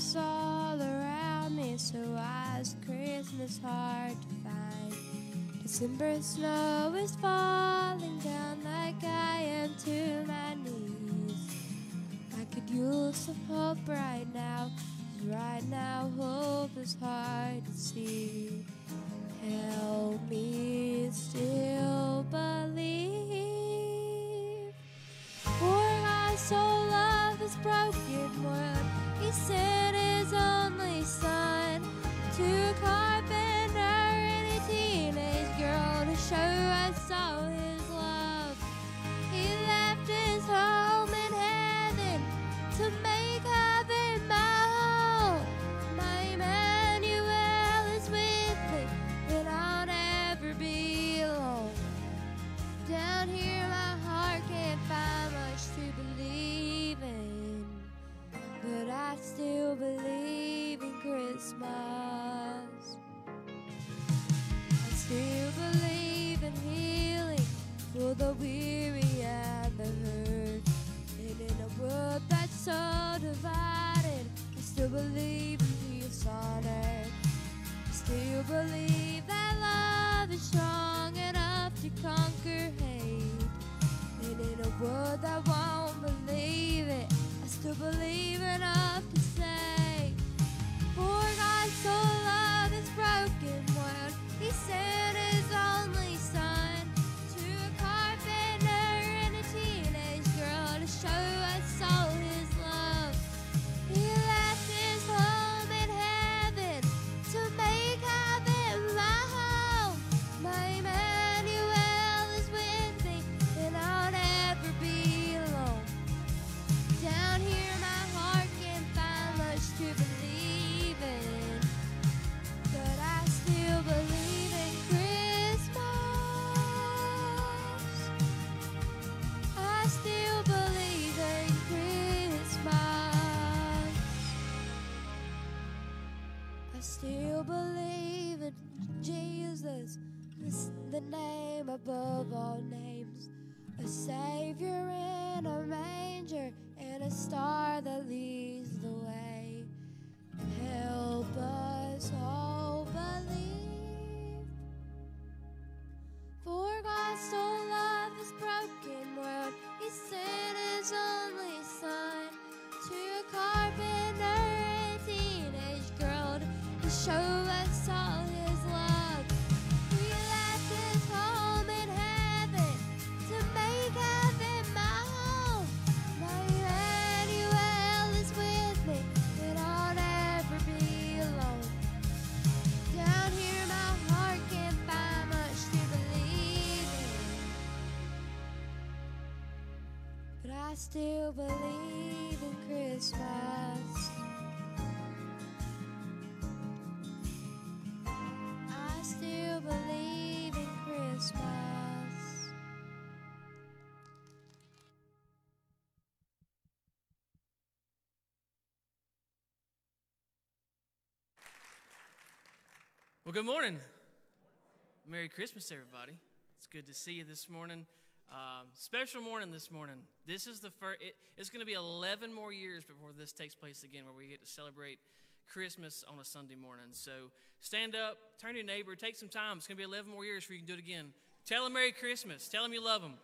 darkness all around me, so why's is Christmas hard to find? December snow is falling down like I am to my knees. I could use some hope right now, right now hope is hard to see. Well, good morning. Merry Christmas, everybody. It's good to see you this morning. Um, special morning this morning. This is the first, it, it's going to be 11 more years before this takes place again, where we get to celebrate Christmas on a Sunday morning. So stand up, turn to your neighbor, take some time. It's going to be 11 more years before you can do it again. Tell them Merry Christmas. Tell them you love them.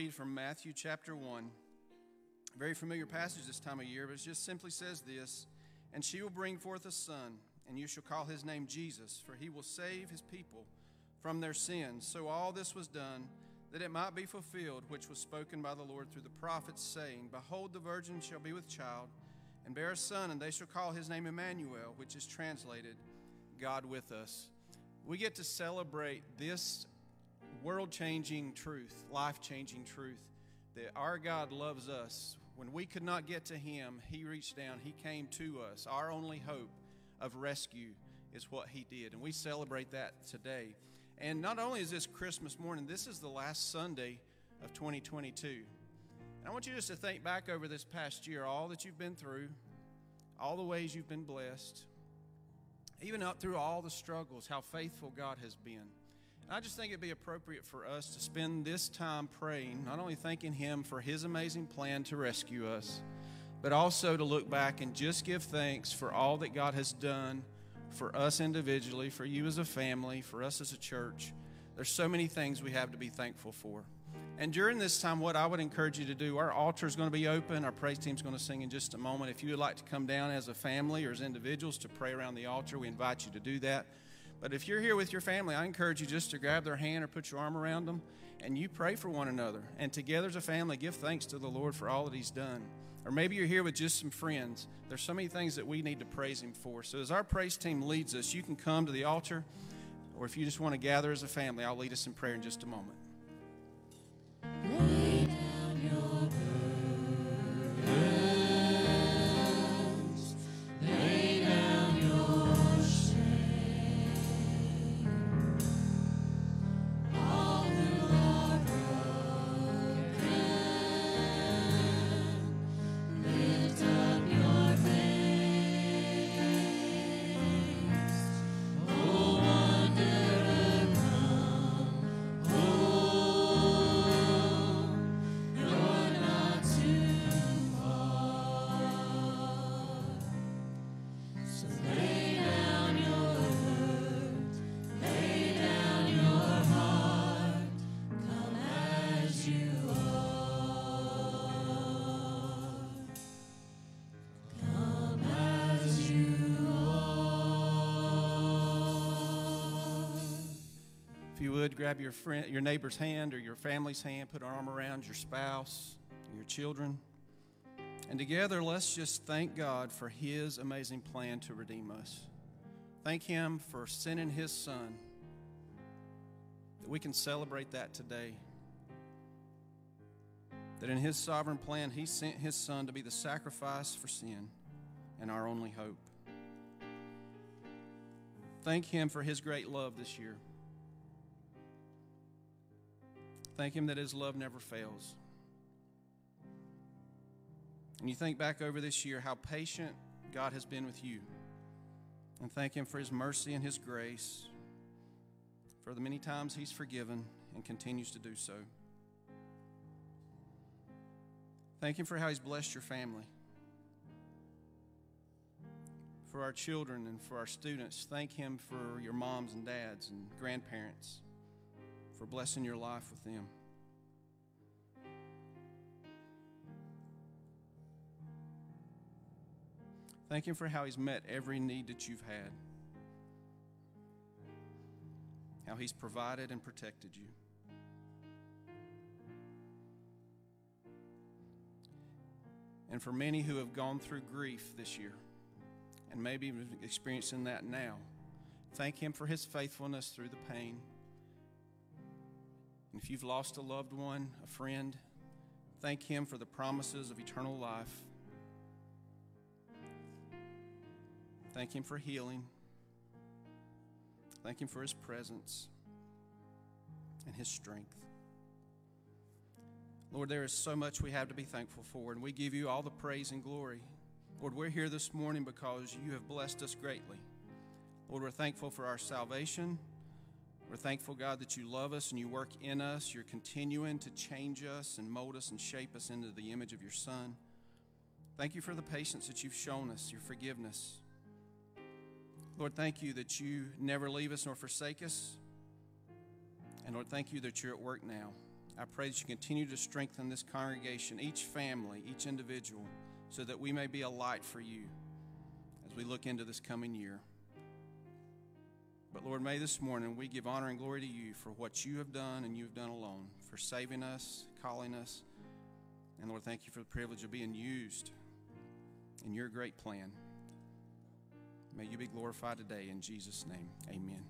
Read from Matthew chapter 1. Very familiar passage this time of year, but it just simply says this And she will bring forth a son, and you shall call his name Jesus, for he will save his people from their sins. So all this was done that it might be fulfilled, which was spoken by the Lord through the prophets, saying, Behold, the virgin shall be with child, and bear a son, and they shall call his name Emmanuel, which is translated, God with us. We get to celebrate this world changing truth, life changing truth, that our God loves us. When we could not get to him, he reached down, he came to us. Our only hope of rescue is what he did. And we celebrate that today. And not only is this Christmas morning, this is the last Sunday of 2022. And I want you just to think back over this past year, all that you've been through, all the ways you've been blessed, even up through all the struggles, how faithful God has been. I just think it'd be appropriate for us to spend this time praying, not only thanking Him for His amazing plan to rescue us, but also to look back and just give thanks for all that God has done for us individually, for you as a family, for us as a church. There's so many things we have to be thankful for. And during this time, what I would encourage you to do, our altar is going to be open. Our praise team is going to sing in just a moment. If you would like to come down as a family or as individuals to pray around the altar, we invite you to do that. But if you're here with your family, I encourage you just to grab their hand or put your arm around them and you pray for one another. And together as a family, give thanks to the Lord for all that He's done. Or maybe you're here with just some friends. There's so many things that we need to praise Him for. So as our praise team leads us, you can come to the altar, or if you just want to gather as a family, I'll lead us in prayer in just a moment. Grab your friend, your neighbor's hand or your family's hand, put an arm around your spouse, your children. And together, let's just thank God for His amazing plan to redeem us. Thank Him for sending His Son, that we can celebrate that today. That in His sovereign plan, He sent His Son to be the sacrifice for sin and our only hope. Thank Him for His great love this year. Thank Him that His love never fails. And you think back over this year how patient God has been with you. And thank Him for His mercy and His grace, for the many times He's forgiven and continues to do so. Thank Him for how He's blessed your family, for our children, and for our students. Thank Him for your moms and dads and grandparents for blessing your life with them. Thank Him for how He's met every need that you've had, how He's provided and protected you. And for many who have gone through grief this year and maybe experiencing that now, thank Him for His faithfulness through the pain. And if you've lost a loved one, a friend, thank Him for the promises of eternal life. Thank Him for healing. Thank Him for His presence and His strength. Lord, there is so much we have to be thankful for, and we give you all the praise and glory. Lord, we're here this morning because you have blessed us greatly. Lord, we're thankful for our salvation. We're thankful, God, that you love us and you work in us. You're continuing to change us and mold us and shape us into the image of your Son. Thank you for the patience that you've shown us, your forgiveness. Lord, thank you that you never leave us nor forsake us. And Lord, thank you that you're at work now. I pray that you continue to strengthen this congregation, each family, each individual, so that we may be a light for you as we look into this coming year. But Lord, may this morning we give honor and glory to you for what you have done and you have done alone, for saving us, calling us. And Lord, thank you for the privilege of being used in your great plan. May you be glorified today in Jesus' name. Amen.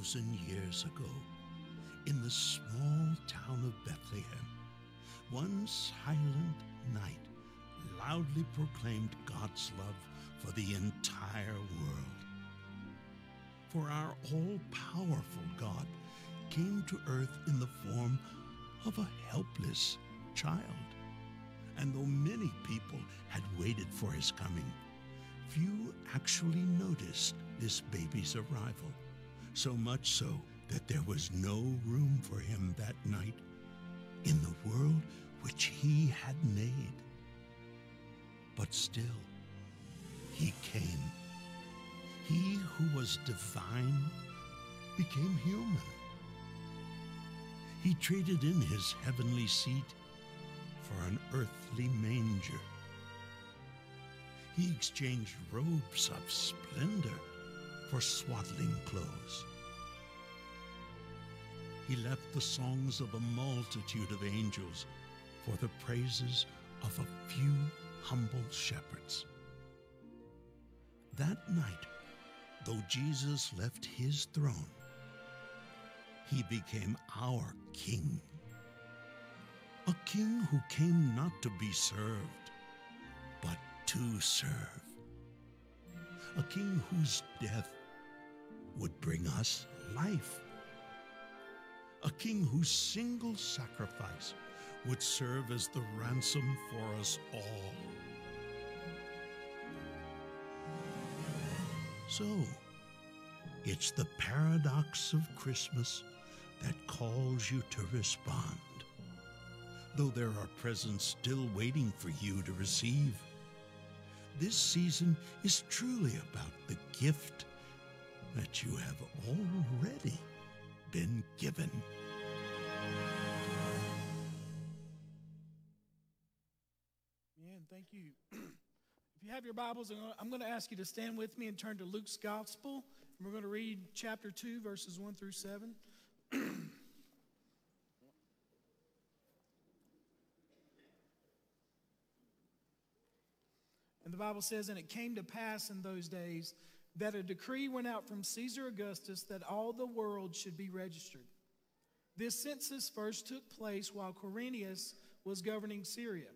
2,000 years ago, in the small town of Bethlehem, one silent night loudly proclaimed God's love for the entire world. For our all powerful God came to earth in the form of a helpless child. And though many people had waited for his coming, few actually noticed this baby's arrival, so much so that there was no room for him that night in the world which he had made. But still, he came. He who was divine became human. He traded in his heavenly seat for an earthly manger. He exchanged robes of splendor for swaddling clothes. He left the songs of a multitude of angels for the praises of a few humble shepherds. That night, though Jesus left his throne, he became our king. A king who came not to be served, but to serve. A king whose death would bring us life. A king whose single sacrifice would serve as the ransom for us all. So, it's the paradox of Christmas that calls you to respond, though there are presents still waiting for you to receive. This season is truly about the gift that you have already been given. Amen. Thank you. if you have your Bibles, I'm going to ask you to stand with me and turn to Luke's Gospel. And we're going to read chapter 2, verses 1 through 7. and the Bible says, And it came to pass in those days that a decree went out from Caesar Augustus that all the world should be registered. This census first took place while Quirinius was governing Syria.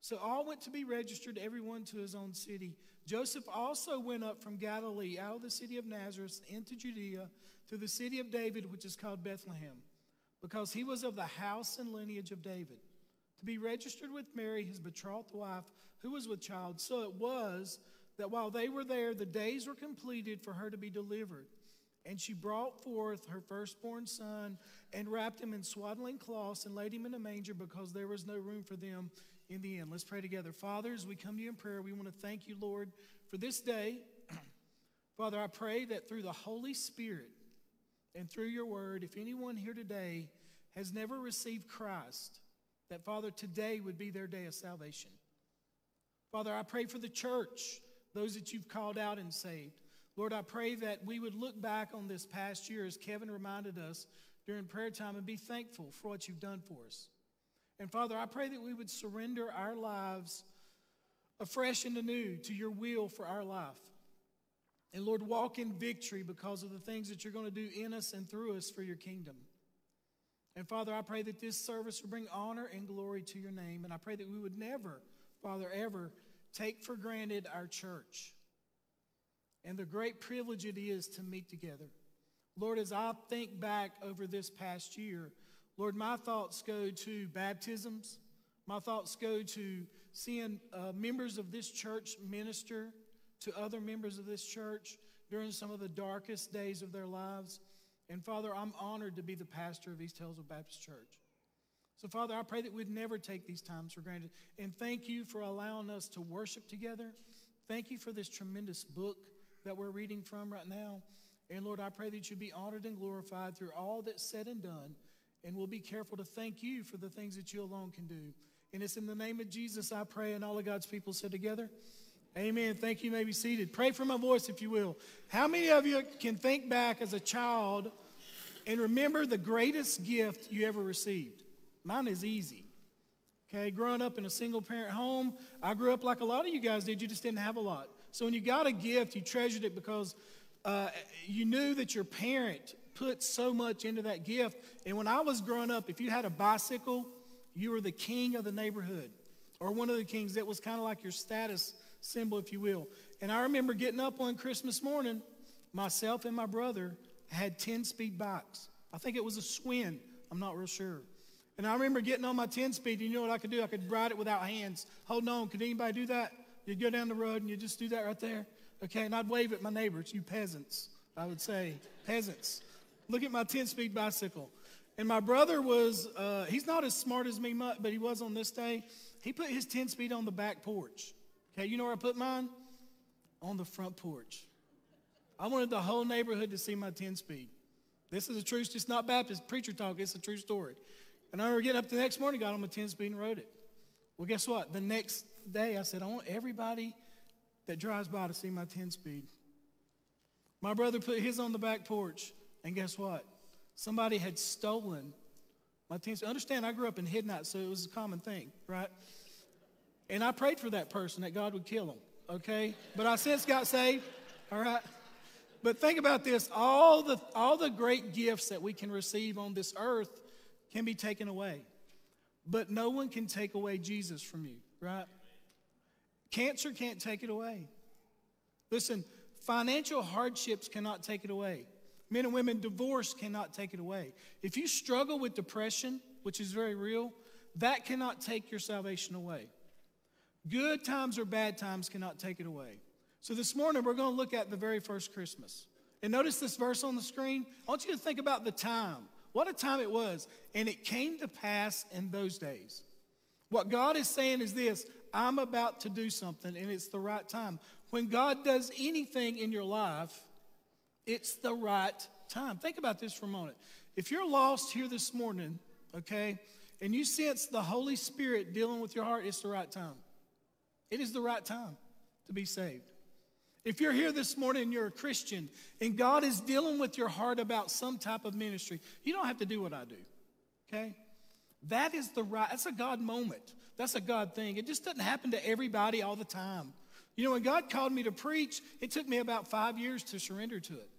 So all went to be registered, everyone to his own city. Joseph also went up from Galilee out of the city of Nazareth into Judea to the city of David, which is called Bethlehem, because he was of the house and lineage of David, to be registered with Mary, his betrothed wife, who was with child. So it was that while they were there, the days were completed for her to be delivered. And she brought forth her firstborn son and wrapped him in swaddling cloths and laid him in a manger because there was no room for them in the inn. Let's pray together. Father, as we come to you in prayer, we want to thank you, Lord, for this day. Father, I pray that through the Holy Spirit and through your word, if anyone here today has never received Christ, that, Father, today would be their day of salvation. Father, I pray for the church, those that you've called out and saved. Lord, I pray that we would look back on this past year, as Kevin reminded us during prayer time, and be thankful for what you've done for us. And Father, I pray that we would surrender our lives afresh and anew to your will for our life. And Lord, walk in victory because of the things that you're going to do in us and through us for your kingdom. And Father, I pray that this service will bring honor and glory to your name. And I pray that we would never, Father, ever take for granted our church and the great privilege it is to meet together. Lord, as I think back over this past year, Lord, my thoughts go to baptisms. My thoughts go to seeing uh, members of this church minister to other members of this church during some of the darkest days of their lives. And Father, I'm honored to be the pastor of East Hillsville Baptist Church. So, Father, I pray that we'd never take these times for granted. And thank you for allowing us to worship together. Thank you for this tremendous book that we're reading from right now. And Lord, I pray that you be honored and glorified through all that's said and done. And we'll be careful to thank you for the things that you alone can do. And it's in the name of Jesus I pray, and all of God's people said together. Amen. Thank you. you may be seated. Pray for my voice, if you will. How many of you can think back as a child and remember the greatest gift you ever received? Mine is easy. Okay, growing up in a single parent home, I grew up like a lot of you guys did. You just didn't have a lot. So when you got a gift, you treasured it because uh, you knew that your parent put so much into that gift. And when I was growing up, if you had a bicycle, you were the king of the neighborhood or one of the kings. That was kind of like your status symbol, if you will. And I remember getting up on Christmas morning, myself and my brother had 10 speed bikes. I think it was a Schwinn, I'm not real sure. And I remember getting on my 10 speed. And you know what I could do? I could ride it without hands. Hold on. Could anybody do that? You'd go down the road and you just do that right there. Okay. And I'd wave at my neighbors, you peasants, I would say. Peasants. Look at my 10 speed bicycle. And my brother was, uh, he's not as smart as me, but he was on this day. He put his 10 speed on the back porch. Okay. You know where I put mine? On the front porch. I wanted the whole neighborhood to see my 10 speed. This is a true, it's not Baptist preacher talk, it's a true story. And I remember getting up the next morning, got on my 10 speed and rode it. Well, guess what? The next day, I said, I want everybody that drives by to see my 10 speed. My brother put his on the back porch, and guess what? Somebody had stolen my 10 speed. Understand, I grew up in Hidnot, so it was a common thing, right? And I prayed for that person that God would kill him, okay? But I since got saved, all right? But think about this all the, all the great gifts that we can receive on this earth can be taken away. But no one can take away Jesus from you, right? Cancer can't take it away. Listen, financial hardships cannot take it away. Men and women, divorce cannot take it away. If you struggle with depression, which is very real, that cannot take your salvation away. Good times or bad times cannot take it away. So this morning, we're going to look at the very first Christmas. And notice this verse on the screen. I want you to think about the time. What a time it was. And it came to pass in those days. What God is saying is this I'm about to do something, and it's the right time. When God does anything in your life, it's the right time. Think about this for a moment. If you're lost here this morning, okay, and you sense the Holy Spirit dealing with your heart, it's the right time. It is the right time to be saved. If you're here this morning and you're a Christian and God is dealing with your heart about some type of ministry, you don't have to do what I do. Okay? That is the right, that's a God moment. That's a God thing. It just doesn't happen to everybody all the time. You know, when God called me to preach, it took me about five years to surrender to it.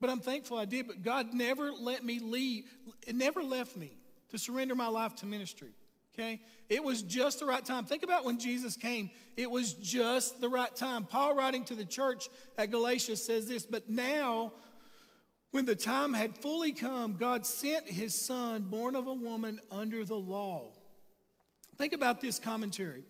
But I'm thankful I did. But God never let me leave, it never left me to surrender my life to ministry. Okay? It was just the right time. Think about when Jesus came. It was just the right time. Paul, writing to the church at Galatia, says this But now, when the time had fully come, God sent his son, born of a woman under the law. Think about this commentary.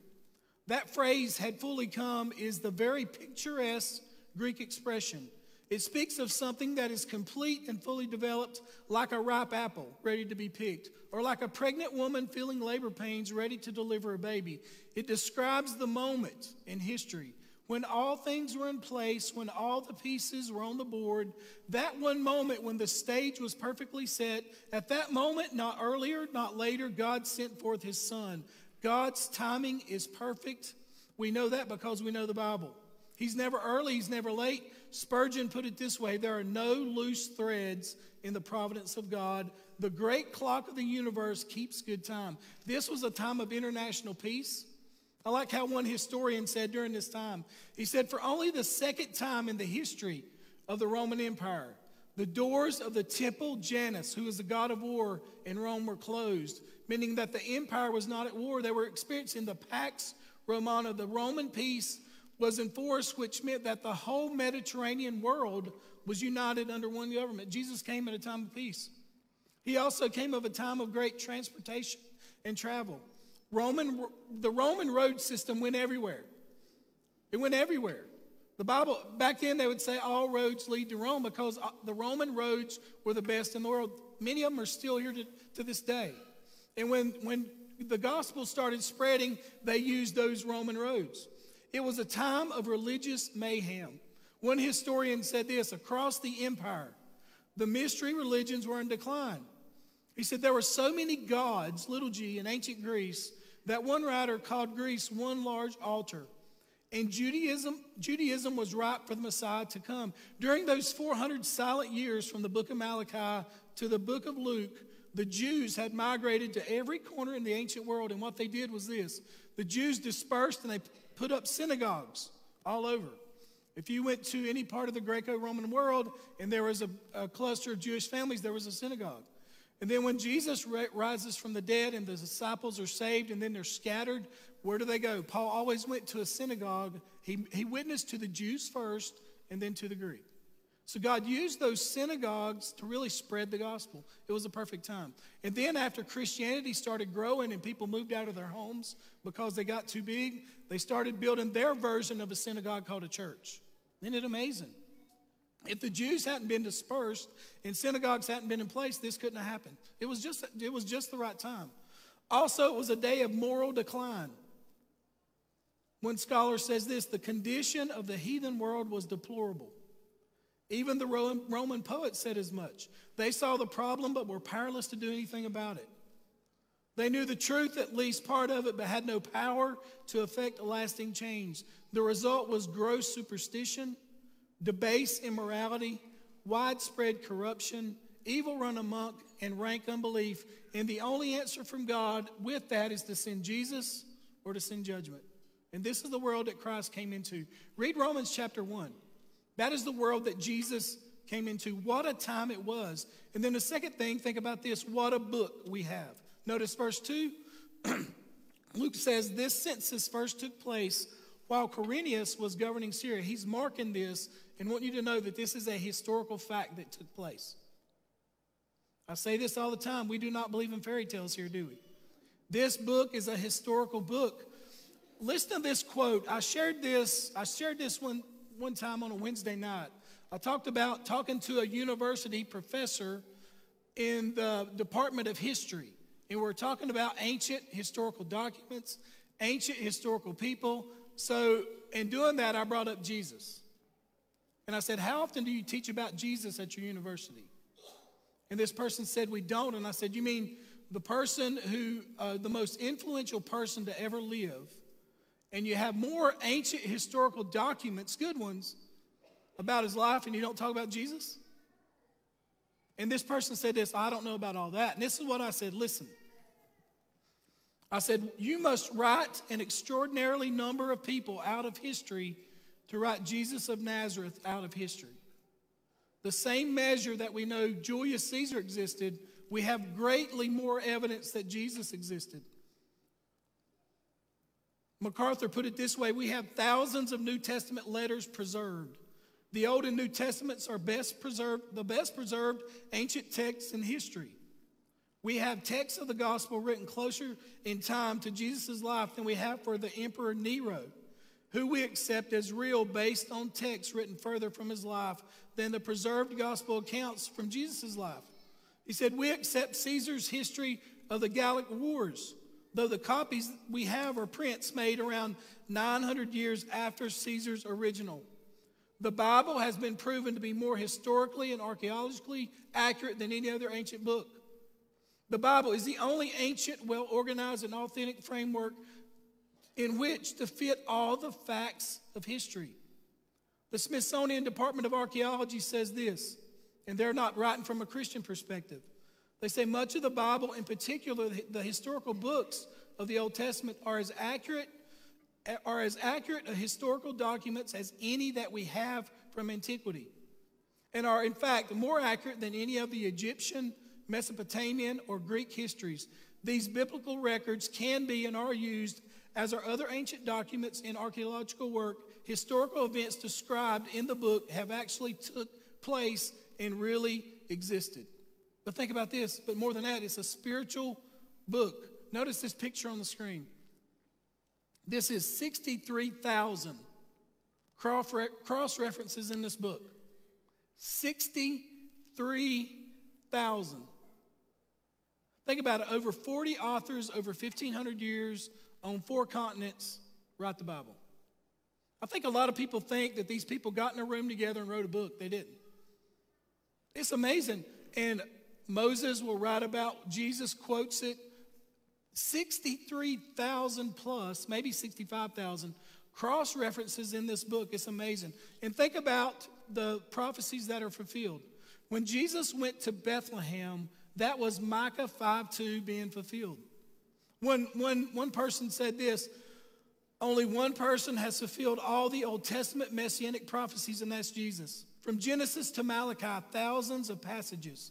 That phrase, had fully come, is the very picturesque Greek expression. It speaks of something that is complete and fully developed, like a ripe apple ready to be picked, or like a pregnant woman feeling labor pains ready to deliver a baby. It describes the moment in history when all things were in place, when all the pieces were on the board, that one moment when the stage was perfectly set, at that moment, not earlier, not later, God sent forth his son. God's timing is perfect. We know that because we know the Bible. He's never early, he's never late. Spurgeon put it this way there are no loose threads in the providence of God. The great clock of the universe keeps good time. This was a time of international peace. I like how one historian said during this time, he said, For only the second time in the history of the Roman Empire, the doors of the temple Janus, who is the god of war in Rome, were closed, meaning that the empire was not at war. They were experiencing the Pax Romana, the Roman peace was enforced, which meant that the whole Mediterranean world was united under one government. Jesus came at a time of peace. He also came of a time of great transportation and travel. Roman, the Roman road system went everywhere. It went everywhere. The Bible, back then, they would say all roads lead to Rome because uh, the Roman roads were the best in the world. Many of them are still here to, to this day. And when, when the gospel started spreading, they used those Roman roads. It was a time of religious mayhem. One historian said this across the empire, the mystery religions were in decline. He said there were so many gods, little g, in ancient Greece that one writer called Greece one large altar. And Judaism, Judaism was ripe for the Messiah to come. During those 400 silent years from the book of Malachi to the book of Luke, the Jews had migrated to every corner in the ancient world. And what they did was this the Jews dispersed and they put up synagogues all over. If you went to any part of the Greco Roman world and there was a, a, cluster of Jewish families, there was a synagogue. And then when Jesus rises from the dead and the disciples are saved and then they're scattered, where do they go? Paul always went to a synagogue. He, he witnessed to the Jews first and then to the Greek. So God used those synagogues to really spread the gospel. It was a perfect time. And then after Christianity started growing and people moved out of their homes because they got too big, they started building their version of a synagogue called a church. Isn't it amazing? If the Jews hadn't been dispersed and synagogues hadn't been in place, this couldn't have happened. It was just, it was just the right time. Also, it was a day of moral decline. One scholar says this the condition of the heathen world was deplorable. Even the Roman poet said as much. They saw the problem but were powerless to do anything about it. They knew the truth, at least part of it, but had no power to effect a lasting change. The result was gross superstition, debased immorality, widespread corruption, evil run amok, and rank unbelief. And the only answer from God with that is to send Jesus or to send judgment. And this is the world that Christ came into. Read Romans chapter 1. That is the world that Jesus came into. What a time it was. And then the second thing, think about this what a book we have. Notice verse 2. Luke says this census first took place while Quirinius was governing Syria. He's marking this and want you to know that this is a historical fact that took place. I say this all the time. We do not believe in fairy tales here, do we? This book is a historical book. Listen to this quote. I shared this, I shared this one, one time on a Wednesday night. I talked about talking to a university professor in the Department of History. And we're talking about ancient historical documents, ancient historical people, so, in doing that, I brought up Jesus. And I said, How often do you teach about Jesus at your university? And this person said, We don't. And I said, You mean the person who, uh, the most influential person to ever live, and you have more ancient historical documents, good ones, about his life, and you don't talk about Jesus? And this person said this, I don't know about all that. And this is what I said listen. I said, You must write an extraordinarily number of people out of history to write Jesus of Nazareth out of history. The same measure that we know Julius Caesar existed, we have greatly more evidence that Jesus existed. MacArthur put it this way we have thousands of New Testament letters preserved. The Old and New Testaments are best preserved, the best preserved ancient texts in history. We have texts of the gospel written closer in time to Jesus' life than we have for the Emperor Nero, who we accept as real based on texts written further from his life than the preserved gospel accounts from Jesus' life. He said, We accept Caesar's history of the Gallic Wars, though the copies we have are prints made around 900 years after Caesar's original. The Bible has been proven to be more historically and archaeologically accurate than any other ancient book. The Bible is the only ancient, well organized, and authentic framework in which to fit all the facts of history. The Smithsonian Department of Archaeology says this, and they're not writing from a Christian perspective. They say much of the Bible, in particular the historical books of the Old Testament, are as accurate are as accurate historical documents as any that we have from antiquity, and are in fact more accurate than any of the Egyptian, Mesopotamian, or Greek histories. These biblical records can be and are used, as are other ancient documents in archaeological work. Historical events described in the book have actually took place and really existed. But think about this, but more than that, it's a spiritual book. Notice this picture on the screen. This is 63,000 cross references in this book. 63,000. Think about it over 40 authors over 1,500 years on four continents write the Bible. I think a lot of people think that these people got in a room together and wrote a book. They didn't. It's amazing. And Moses will write about, Jesus quotes it. 63,000 plus, maybe 65,000 cross references in this book. It's amazing. And think about the prophecies that are fulfilled. When Jesus went to Bethlehem, that was Micah 5 2 being fulfilled. When, when one person said this, Only one person has fulfilled all the Old Testament messianic prophecies, and that's Jesus. From Genesis to Malachi, thousands of passages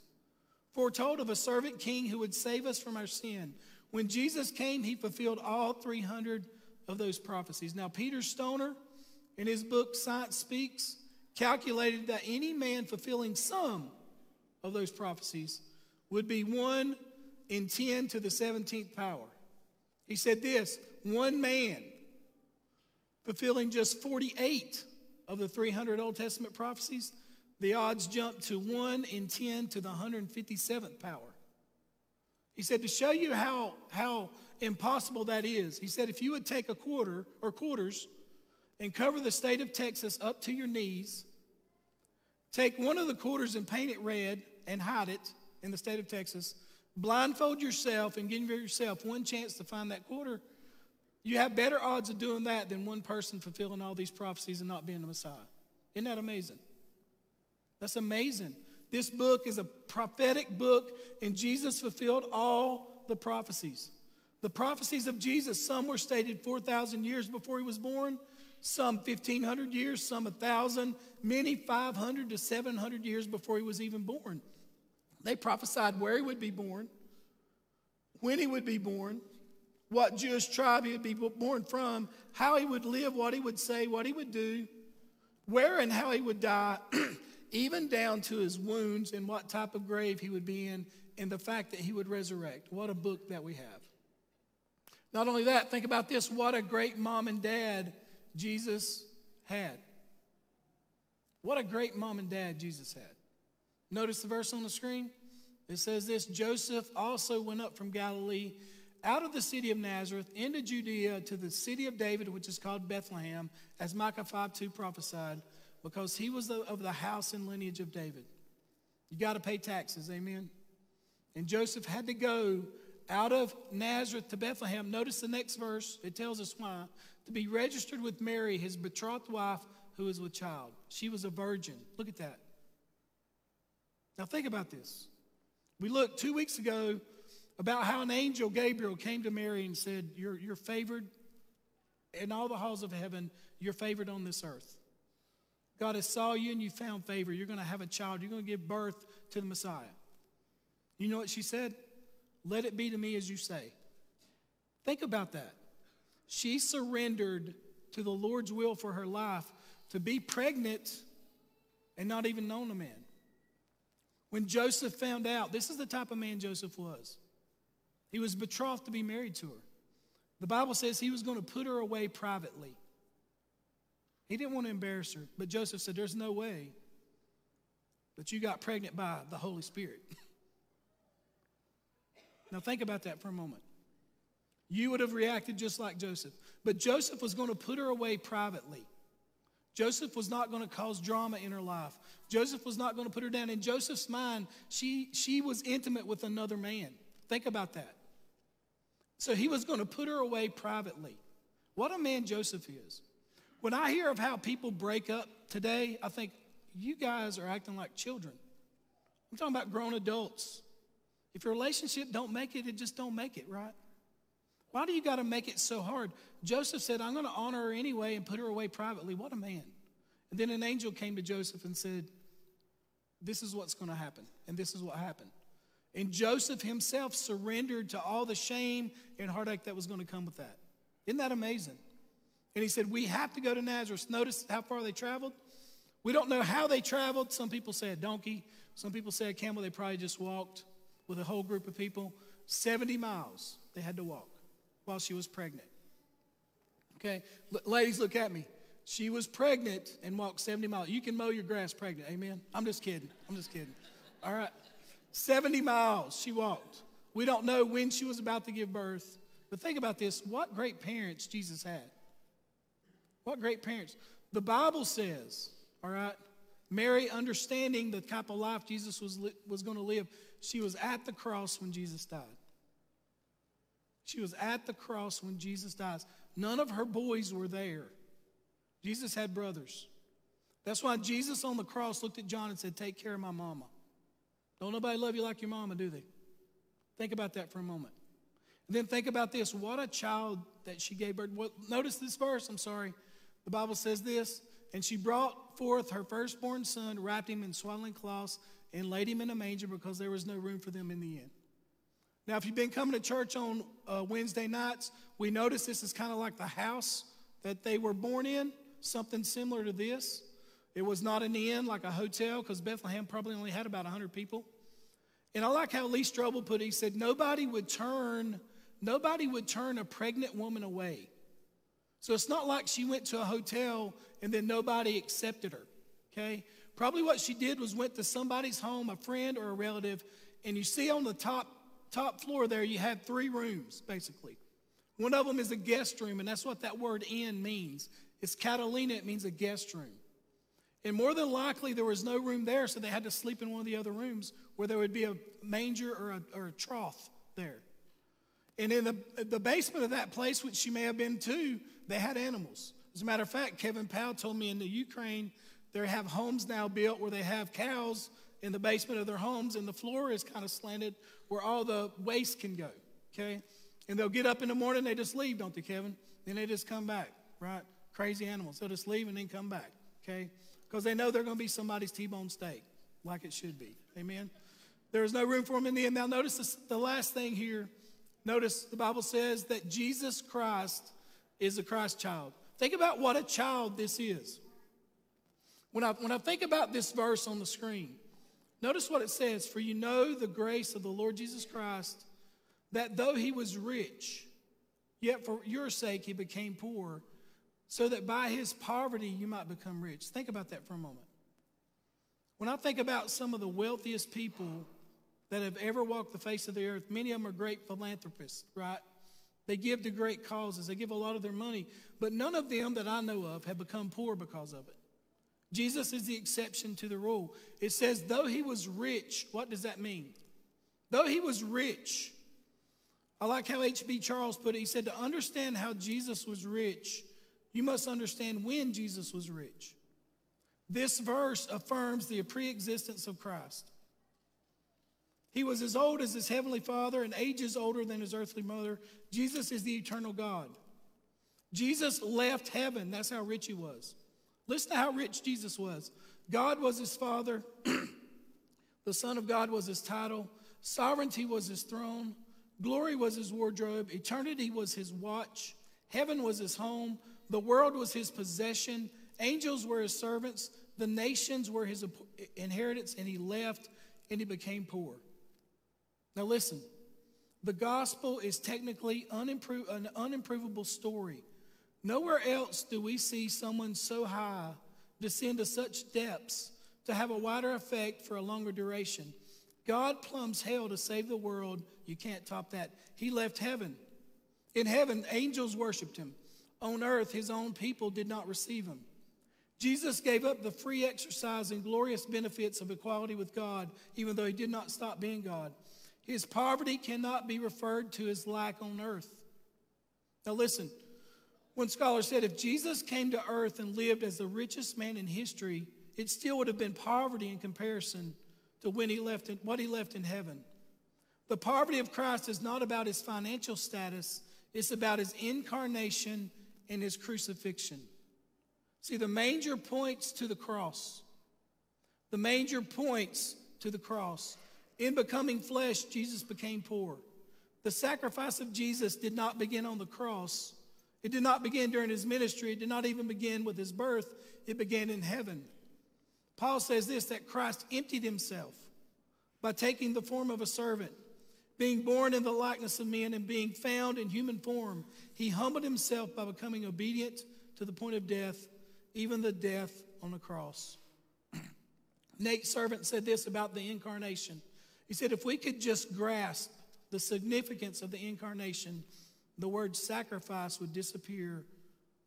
foretold of a servant king who would save us from our sin. When Jesus came, he fulfilled all 300 of those prophecies. Now, Peter Stoner, in his book Science Speaks, calculated that any man fulfilling some of those prophecies would be one in 10 to the 17th power. He said this one man fulfilling just 48 of the 300 Old Testament prophecies, the odds jump to 1 in 10 to the 157th power. He said, to show you how, how impossible that is, he said, if you would take a quarter or quarters and cover the state of Texas up to your knees, take one of the quarters and paint it red and hide it in the state of Texas, blindfold yourself and give yourself one chance to find that quarter, you have better odds of doing that than one person fulfilling all these prophecies and not being the Messiah. Isn't that amazing? That's amazing. This book is a prophetic book, and Jesus fulfilled all the prophecies. The prophecies of Jesus, some were stated 4,000 years before he was born, some 1,500 years, some 1,000, many 500 to 700 years before he was even born. They prophesied where he would be born, when he would be born, what Jewish tribe he would be born from, how he would live, what he would say, what he would do, where and how he would die, even down to his wounds and what type of grave he would be in, and the fact that he would resurrect. What a book that we have. Not only that, think about this what a great mom and dad Jesus had. What a great mom and dad Jesus had. Notice the verse on the screen? It says this Joseph also went up from Galilee out of the city of Nazareth into Judea to the city of David, which is called Bethlehem, as Micah 5 2 prophesied, because he was of the house and lineage of David. You got to pay taxes, amen? And Joseph had to go out of Nazareth to Bethlehem. Notice the next verse, it tells us why. To be registered with Mary, his betrothed wife, who is with child. She was a virgin. Look at that. Now, think about this. We looked two weeks ago about how an angel, Gabriel, came to Mary and said, You're, you're favored in all the halls of heaven, you're favored on this earth. God has saw you and you found favor. You're going to have a child. You're going to give birth to the Messiah. You know what she said? Let it be to me as you say. Think about that. She surrendered to the Lord's will for her life to be pregnant and not even known a man. When Joseph found out, this is the type of man Joseph was. He was betrothed to be married to her. The Bible says he was going to put her away privately. He didn't want to embarrass her, but Joseph said, There's no way that you got pregnant by the Holy Spirit. now, think about that for a moment. You would have reacted just like Joseph, but Joseph was going to put her away privately. Joseph was not going to cause drama in her life. Joseph was not going to put her down. In Joseph's mind, she, she was intimate with another man. Think about that. So he was going to put her away privately. What a man Joseph is. When I hear of how people break up today, I think you guys are acting like children. I'm talking about grown adults. If your relationship don't make it, it just don't make it, right? Why do you got to make it so hard? Joseph said, I'm going to honor her anyway and put her away privately. What a man. And then an angel came to Joseph and said, This is what's going to happen. And this is what happened. And Joseph himself surrendered to all the shame and heartache that was going to come with that. Isn't that amazing? And he said, We have to go to Nazareth. Notice how far they traveled. We don't know how they traveled. Some people say a donkey, some people say a camel. They probably just walked with a whole group of people. 70 miles they had to walk while she was pregnant. Okay, L- ladies, look at me. She was pregnant and walked 70 miles. You can mow your grass pregnant, amen? I'm just kidding. I'm just kidding. All right. 70 miles she walked. We don't know when she was about to give birth. But think about this what great parents Jesus had. What great parents. The Bible says, all right, Mary, understanding the type of life Jesus was, li- was going to live, she was at the cross when Jesus died. She was at the cross when Jesus dies. None of her boys were there. Jesus had brothers. That's why Jesus on the cross looked at John and said, Take care of my mama. Don't nobody love you like your mama, do they? Think about that for a moment. And then think about this what a child that she gave birth. Well, notice this verse, I'm sorry. The Bible says this And she brought forth her firstborn son, wrapped him in swaddling cloths, and laid him in a manger because there was no room for them in the inn. Now, if you've been coming to church on uh, Wednesday nights, we notice this is kind of like the house that they were born in, something similar to this. It was not an inn like a hotel because Bethlehem probably only had about 100 people. And I like how Lee Strobel put it. He said, Nobody would turn, nobody would turn a pregnant woman away. So it's not like she went to a hotel and then nobody accepted her. Okay? Probably what she did was went to somebody's home, a friend or a relative, and you see on the top top floor there you have three rooms basically. One of them is a guest room, and that's what that word inn means. It's kataluma, it means a guest room. And more than likely, there was no room there, so they had to sleep in one of the other rooms where there would be a manger or a, or a trough there. And in the, the basement of that place, which she may have been to, they had animals. As a matter of fact, Kevin Powell told me in the Ukraine, they have homes now built where they have cows in the basement of their homes, and the floor is kind of slanted where all the waste can go. Okay? And they'll get up in the morning, they just leave, don't they, Kevin? Then they just come back, right? Crazy animals. They'll just leave and then come back, okay? Because they know they're going to be somebody's T bone steak, like it should be. Amen? There is no room for them in the end. Now, notice this, the last thing here. Notice the Bible says that Jesus Christ is the Christ child. Think about what a child this is. When I, when I think about this verse on the screen, notice what it says For you know the grace of the Lord Jesus Christ that though he was rich, yet for your sake he became poor, so that by his poverty you might become rich. Think about that for a moment. When I think about some of the wealthiest people that have ever walked the face of the earth, many of them are great philanthropists, right? They give to great causes, they give a lot of their money, but none of them that I know of have become poor because of it. Jesus is the exception to the rule. It says, though he was rich, what does that mean? Though he was rich, I like how H.B. Charles put it. He said, To understand how Jesus was rich, you must understand when Jesus was rich. This verse affirms the pre existence of Christ. He was as old as his heavenly father and ages older than his earthly mother. Jesus is the eternal God. Jesus left heaven. That's how rich he was. Listen to how rich Jesus was. God was his father, the Son of God was his title, sovereignty was his throne, Glory was his wardrobe, eternity was his watch, heaven was his home, the world was his possession, angels were his servants, the nations were his inheritance, and he left and he became poor. Now, listen, the gospel is technically unimpro- an unimprovable story. Nowhere else do we see someone so high descend to such depths to have a wider effect for a longer duration. God plumbs hell to save the world. You can't top that. He left heaven. In heaven, angels worshiped him. On earth, his own people did not receive him. Jesus gave up the free exercise and glorious benefits of equality with God, even though he did not stop being God. His poverty cannot be referred to as lack on earth. Now, listen, one scholar said if Jesus came to earth and lived as the richest man in history, it still would have been poverty in comparison to when he left in, what he left in heaven. The poverty of Christ is not about his financial status, it's about his incarnation and his crucifixion. See, the manger points to the cross. The manger points to the cross. In becoming flesh, Jesus became poor. The sacrifice of Jesus did not begin on the cross. It did not begin during his ministry. It did not even begin with his birth. It began in heaven. Paul says this that Christ emptied himself by taking the form of a servant, being born in the likeness of men, and being found in human form. He humbled himself by becoming obedient to the point of death, even the death on the cross. Nate Servant said this about the incarnation. He said, if we could just grasp the significance of the incarnation, the word sacrifice would disappear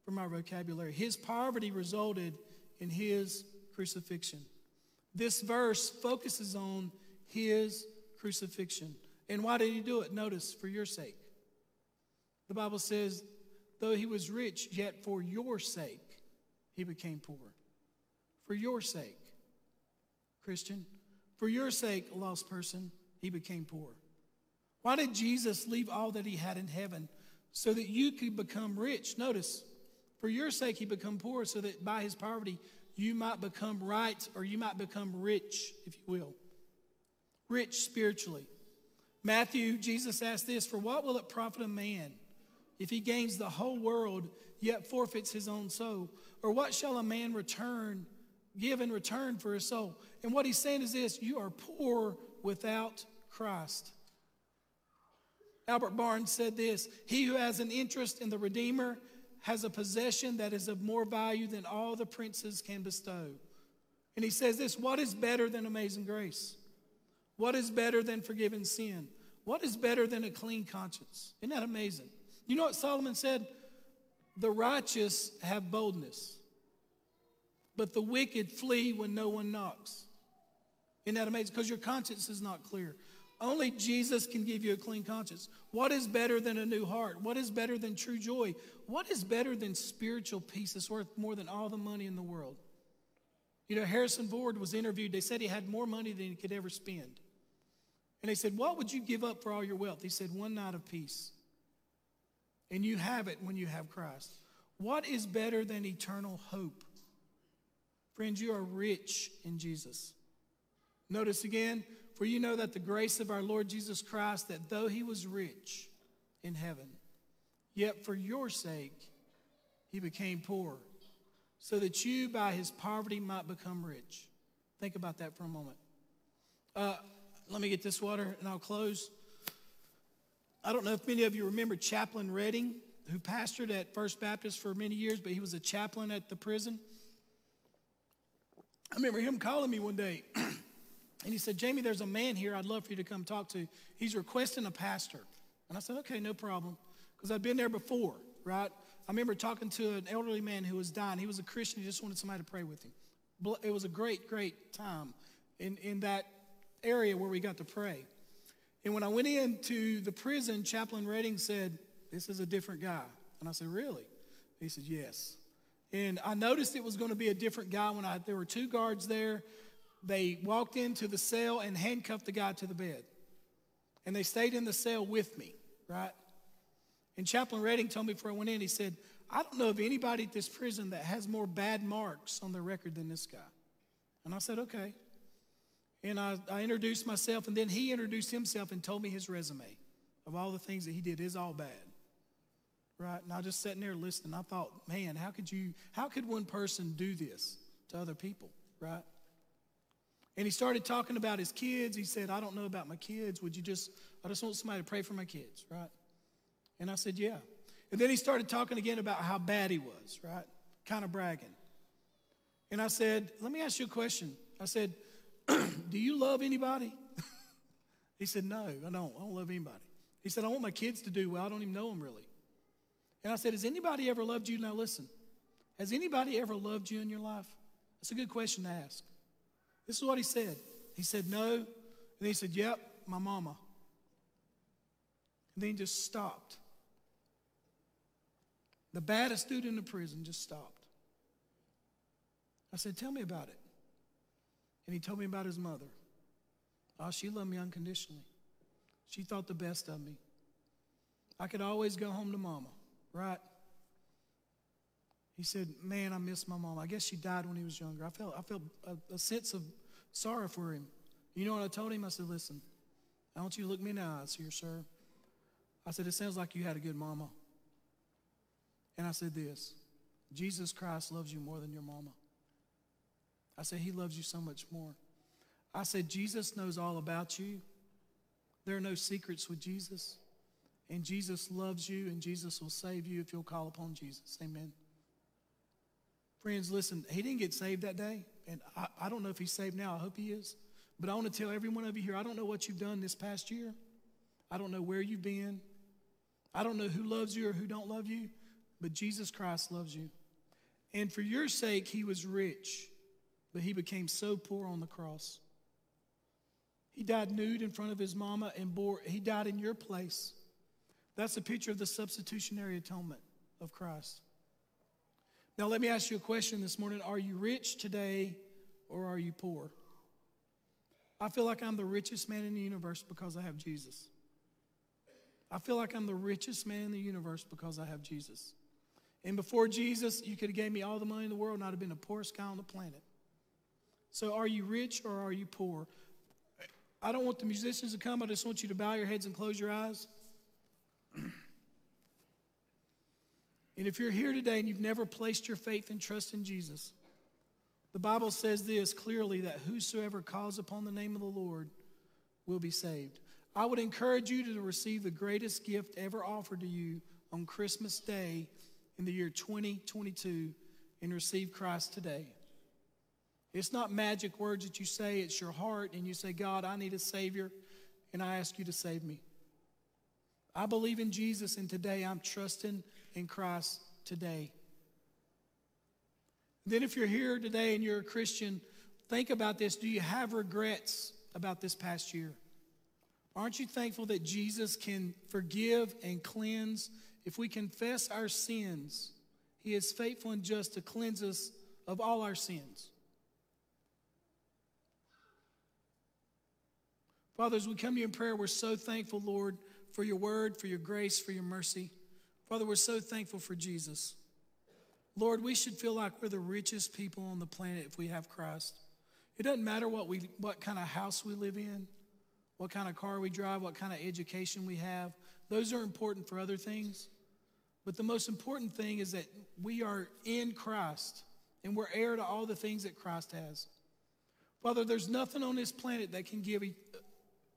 from our vocabulary. His poverty resulted in his crucifixion. This verse focuses on his crucifixion. And why did he do it? Notice, for your sake. The Bible says, though he was rich, yet for your sake he became poor. For your sake, Christian, for your sake, a lost person, he became poor. Why did Jesus leave all that he had in heaven so that you could become rich? Notice, for your sake he became poor so that by his poverty you might become right or you might become rich, if you will. Rich spiritually. Matthew, Jesus asked this For what will it profit a man if he gains the whole world yet forfeits his own soul? Or what shall a man return, give in return for his soul? And what he's saying is this you are poor without Christ. Albert Barnes said this He who has an interest in the Redeemer has a possession that is of more value than all the princes can bestow. And he says this What is better than amazing grace? What is better than forgiven sin? What is better than a clean conscience? Isn't that amazing? You know what Solomon said? The righteous have boldness, but the wicked flee when no one knocks. Isn't that amazing? Because your conscience is not clear. Only Jesus can give you a clean conscience. What is better than a new heart? What is better than true joy? What is better than spiritual peace that's worth more than all the money in the world? You know, Harrison Ford was interviewed. They said he had more money than he could ever spend. And they said, What would you give up for all your wealth? He said, One night of peace. And you have it when you have Christ. What is better than eternal hope? Friends, you are rich in Jesus. Notice again, for you know that the grace of our Lord Jesus Christ, that though he was rich in heaven, yet for your sake he became poor, so that you by his poverty might become rich. Think about that for a moment. Uh, let me get this water and I'll close. I don't know if many of you remember Chaplain Redding, who pastored at First Baptist for many years, but he was a chaplain at the prison. I remember him calling me one day, and he said, Jamie, there's a man here I'd love for you to come talk to. He's requesting a pastor. And I said, okay, no problem, because I'd been there before, right? I remember talking to an elderly man who was dying. He was a Christian, he just wanted somebody to pray with him. It was a great, great time in, in that area where we got to pray. And when I went into the prison, Chaplain Redding said, This is a different guy. And I said, Really? He said, Yes. And I noticed it was going to be a different guy when I, there were two guards there. They walked into the cell and handcuffed the guy to the bed. And they stayed in the cell with me, right? And Chaplain Redding told me before I went in, he said, I don't know of anybody at this prison that has more bad marks on their record than this guy. And I said, okay. And I, I introduced myself, and then he introduced himself and told me his resume of all the things that he did is all bad. Right? And I just sitting there listening. I thought, man, how could you, how could one person do this to other people? Right? And he started talking about his kids. He said, I don't know about my kids. Would you just, I just want somebody to pray for my kids, right? And I said, yeah. And then he started talking again about how bad he was, right? Kind of bragging. And I said, let me ask you a question. I said, Do you love anybody? he said, No, I don't. I don't love anybody. He said, I want my kids to do well. I don't even know them really. And I said, Has anybody ever loved you? Now listen, has anybody ever loved you in your life? That's a good question to ask. This is what he said. He said, No. And he said, Yep, my mama. And then he just stopped. The baddest dude in the prison just stopped. I said, Tell me about it. And he told me about his mother. Oh, she loved me unconditionally. She thought the best of me. I could always go home to mama, right? He said, Man, I miss my mom. I guess she died when he was younger. I felt, I felt a, a sense of sorrow for him. You know what I told him? I said, Listen, I want you to look me in the eyes here, sir. I said, It sounds like you had a good mama. And I said this Jesus Christ loves you more than your mama. I said, He loves you so much more. I said, Jesus knows all about you. There are no secrets with Jesus. And Jesus loves you, and Jesus will save you if you'll call upon Jesus. Amen. Friends, listen, he didn't get saved that day, and I, I don't know if he's saved now. I hope he is. But I want to tell every one of you here I don't know what you've done this past year. I don't know where you've been. I don't know who loves you or who don't love you, but Jesus Christ loves you. And for your sake, he was rich but he became so poor on the cross. He died nude in front of his mama and bore, he died in your place. That's a picture of the substitutionary atonement of Christ. Now, let me ask you a question this morning Are you rich today or are you poor? I feel like I'm the richest man in the universe because I have Jesus. I feel like I'm the richest man in the universe because I have Jesus. And before Jesus, you could have gave me all the money in the world and I'd have been the poorest guy on the planet. So are you rich or are you poor? I don't want the musicians to come. I just want you to bow your heads and close your eyes. And if you're here today and you've never placed your faith and trust in Jesus, the Bible says this clearly that whosoever calls upon the name of the Lord will be saved. I would encourage you to receive the greatest gift ever offered to you on Christmas Day in the year 2022 and receive Christ today. It's not magic words that you say, it's your heart, and you say, God, I need a Savior, and I ask you to save me. I believe in Jesus, and today I'm trusting in Christ today. Then, if you're here today and you're a Christian, think about this. Do you have regrets about this past year? Aren't you thankful that Jesus can forgive and cleanse? If we confess our sins, He is faithful and just to cleanse us of all our sins. Father, as we come to you in prayer, we're so thankful, Lord, for your word, for your grace, for your mercy. Father, we're so thankful for Jesus. Lord, we should feel like we're the richest people on the planet if we have Christ. It doesn't matter what, we, what kind of house we live in, what kind of car we drive, what kind of education we have. Those are important for other things. But the most important thing is that we are in Christ and we're heir to all the things that Christ has. Father, there's nothing on this planet that can give uh,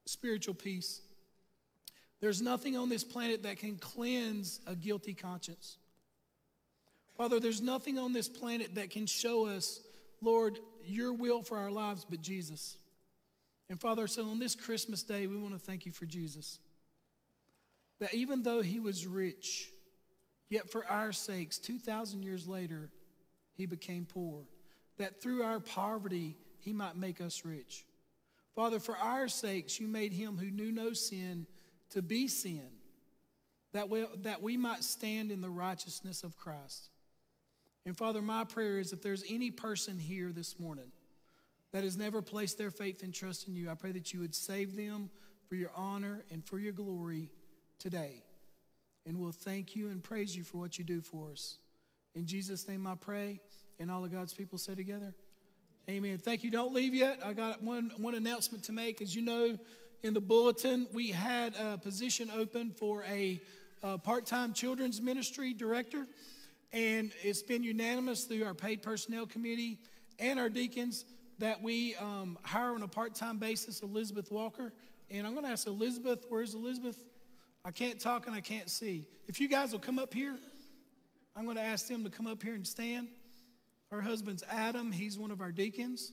spiritual peace. There's nothing on this planet that can cleanse a guilty conscience. Father, there's nothing on this planet that can show us, Lord, your will for our lives but Jesus. And Father, so on this Christmas day, we want to thank you for Jesus. That even though he was rich, yet for our sakes, 2,000 years later, he became poor. That through our poverty, he might make us rich. Father, for our sakes, you made him who knew no sin to be sin, that we, that we might stand in the righteousness of Christ. And Father, my prayer is if there's any person here this morning that has never placed their faith and trust in you, I pray that you would save them for your honor and for your glory today. And we'll thank you and praise you for what you do for us. In Jesus' name I pray. And all of God's people say together, Amen. Thank you. Don't leave yet. I got one, one announcement to make. As you know, in the bulletin, we had a position open for a, a part time children's ministry director. And it's been unanimous through our paid personnel committee and our deacons that we um, hire on a part time basis Elizabeth Walker. And I'm going to ask Elizabeth, where's Elizabeth? I can't talk and I can't see. If you guys will come up here, I'm going to ask them to come up here and stand. Her husband's Adam, he's one of our deacons.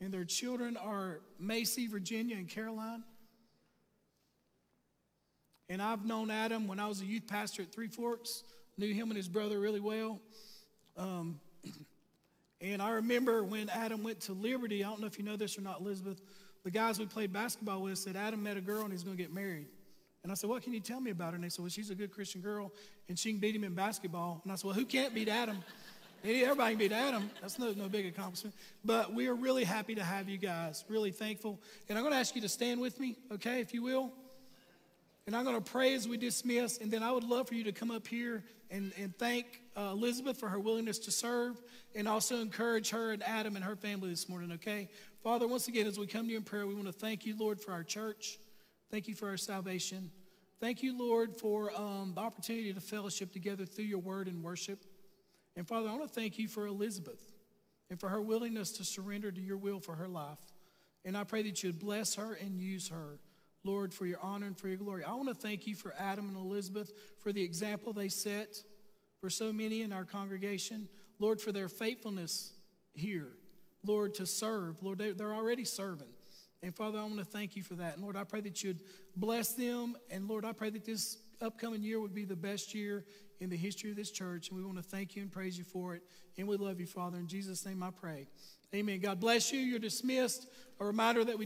And their children are Macy, Virginia, and Caroline. And I've known Adam when I was a youth pastor at Three Forks, knew him and his brother really well. Um, and I remember when Adam went to Liberty, I don't know if you know this or not, Elizabeth, the guys we played basketball with said Adam met a girl and he's going to get married. And I said, What can you tell me about her? And they said, Well, she's a good Christian girl and she can beat him in basketball. And I said, Well, who can't beat Adam? Everybody can beat Adam. That's no, no big accomplishment. But we are really happy to have you guys, really thankful. And I'm going to ask you to stand with me, okay, if you will. And I'm going to pray as we dismiss, and then I would love for you to come up here and, and thank uh, Elizabeth for her willingness to serve and also encourage her and Adam and her family this morning, okay? Father, once again, as we come to you in prayer, we want to thank you, Lord, for our church. Thank you for our salvation. Thank you, Lord, for um, the opportunity to fellowship together through your word and worship. And Father, I want to thank you for Elizabeth and for her willingness to surrender to your will for her life. And I pray that you'd bless her and use her. Lord, for your honor and for your glory. I want to thank you for Adam and Elizabeth, for the example they set for so many in our congregation. Lord, for their faithfulness here. Lord, to serve. Lord, they're already serving. And Father, I want to thank you for that. And Lord, I pray that you'd bless them. And Lord, I pray that this upcoming year would be the best year in the history of this church. And we want to thank you and praise you for it. And we love you, Father. In Jesus' name I pray. Amen. God bless you. You're dismissed. A reminder that we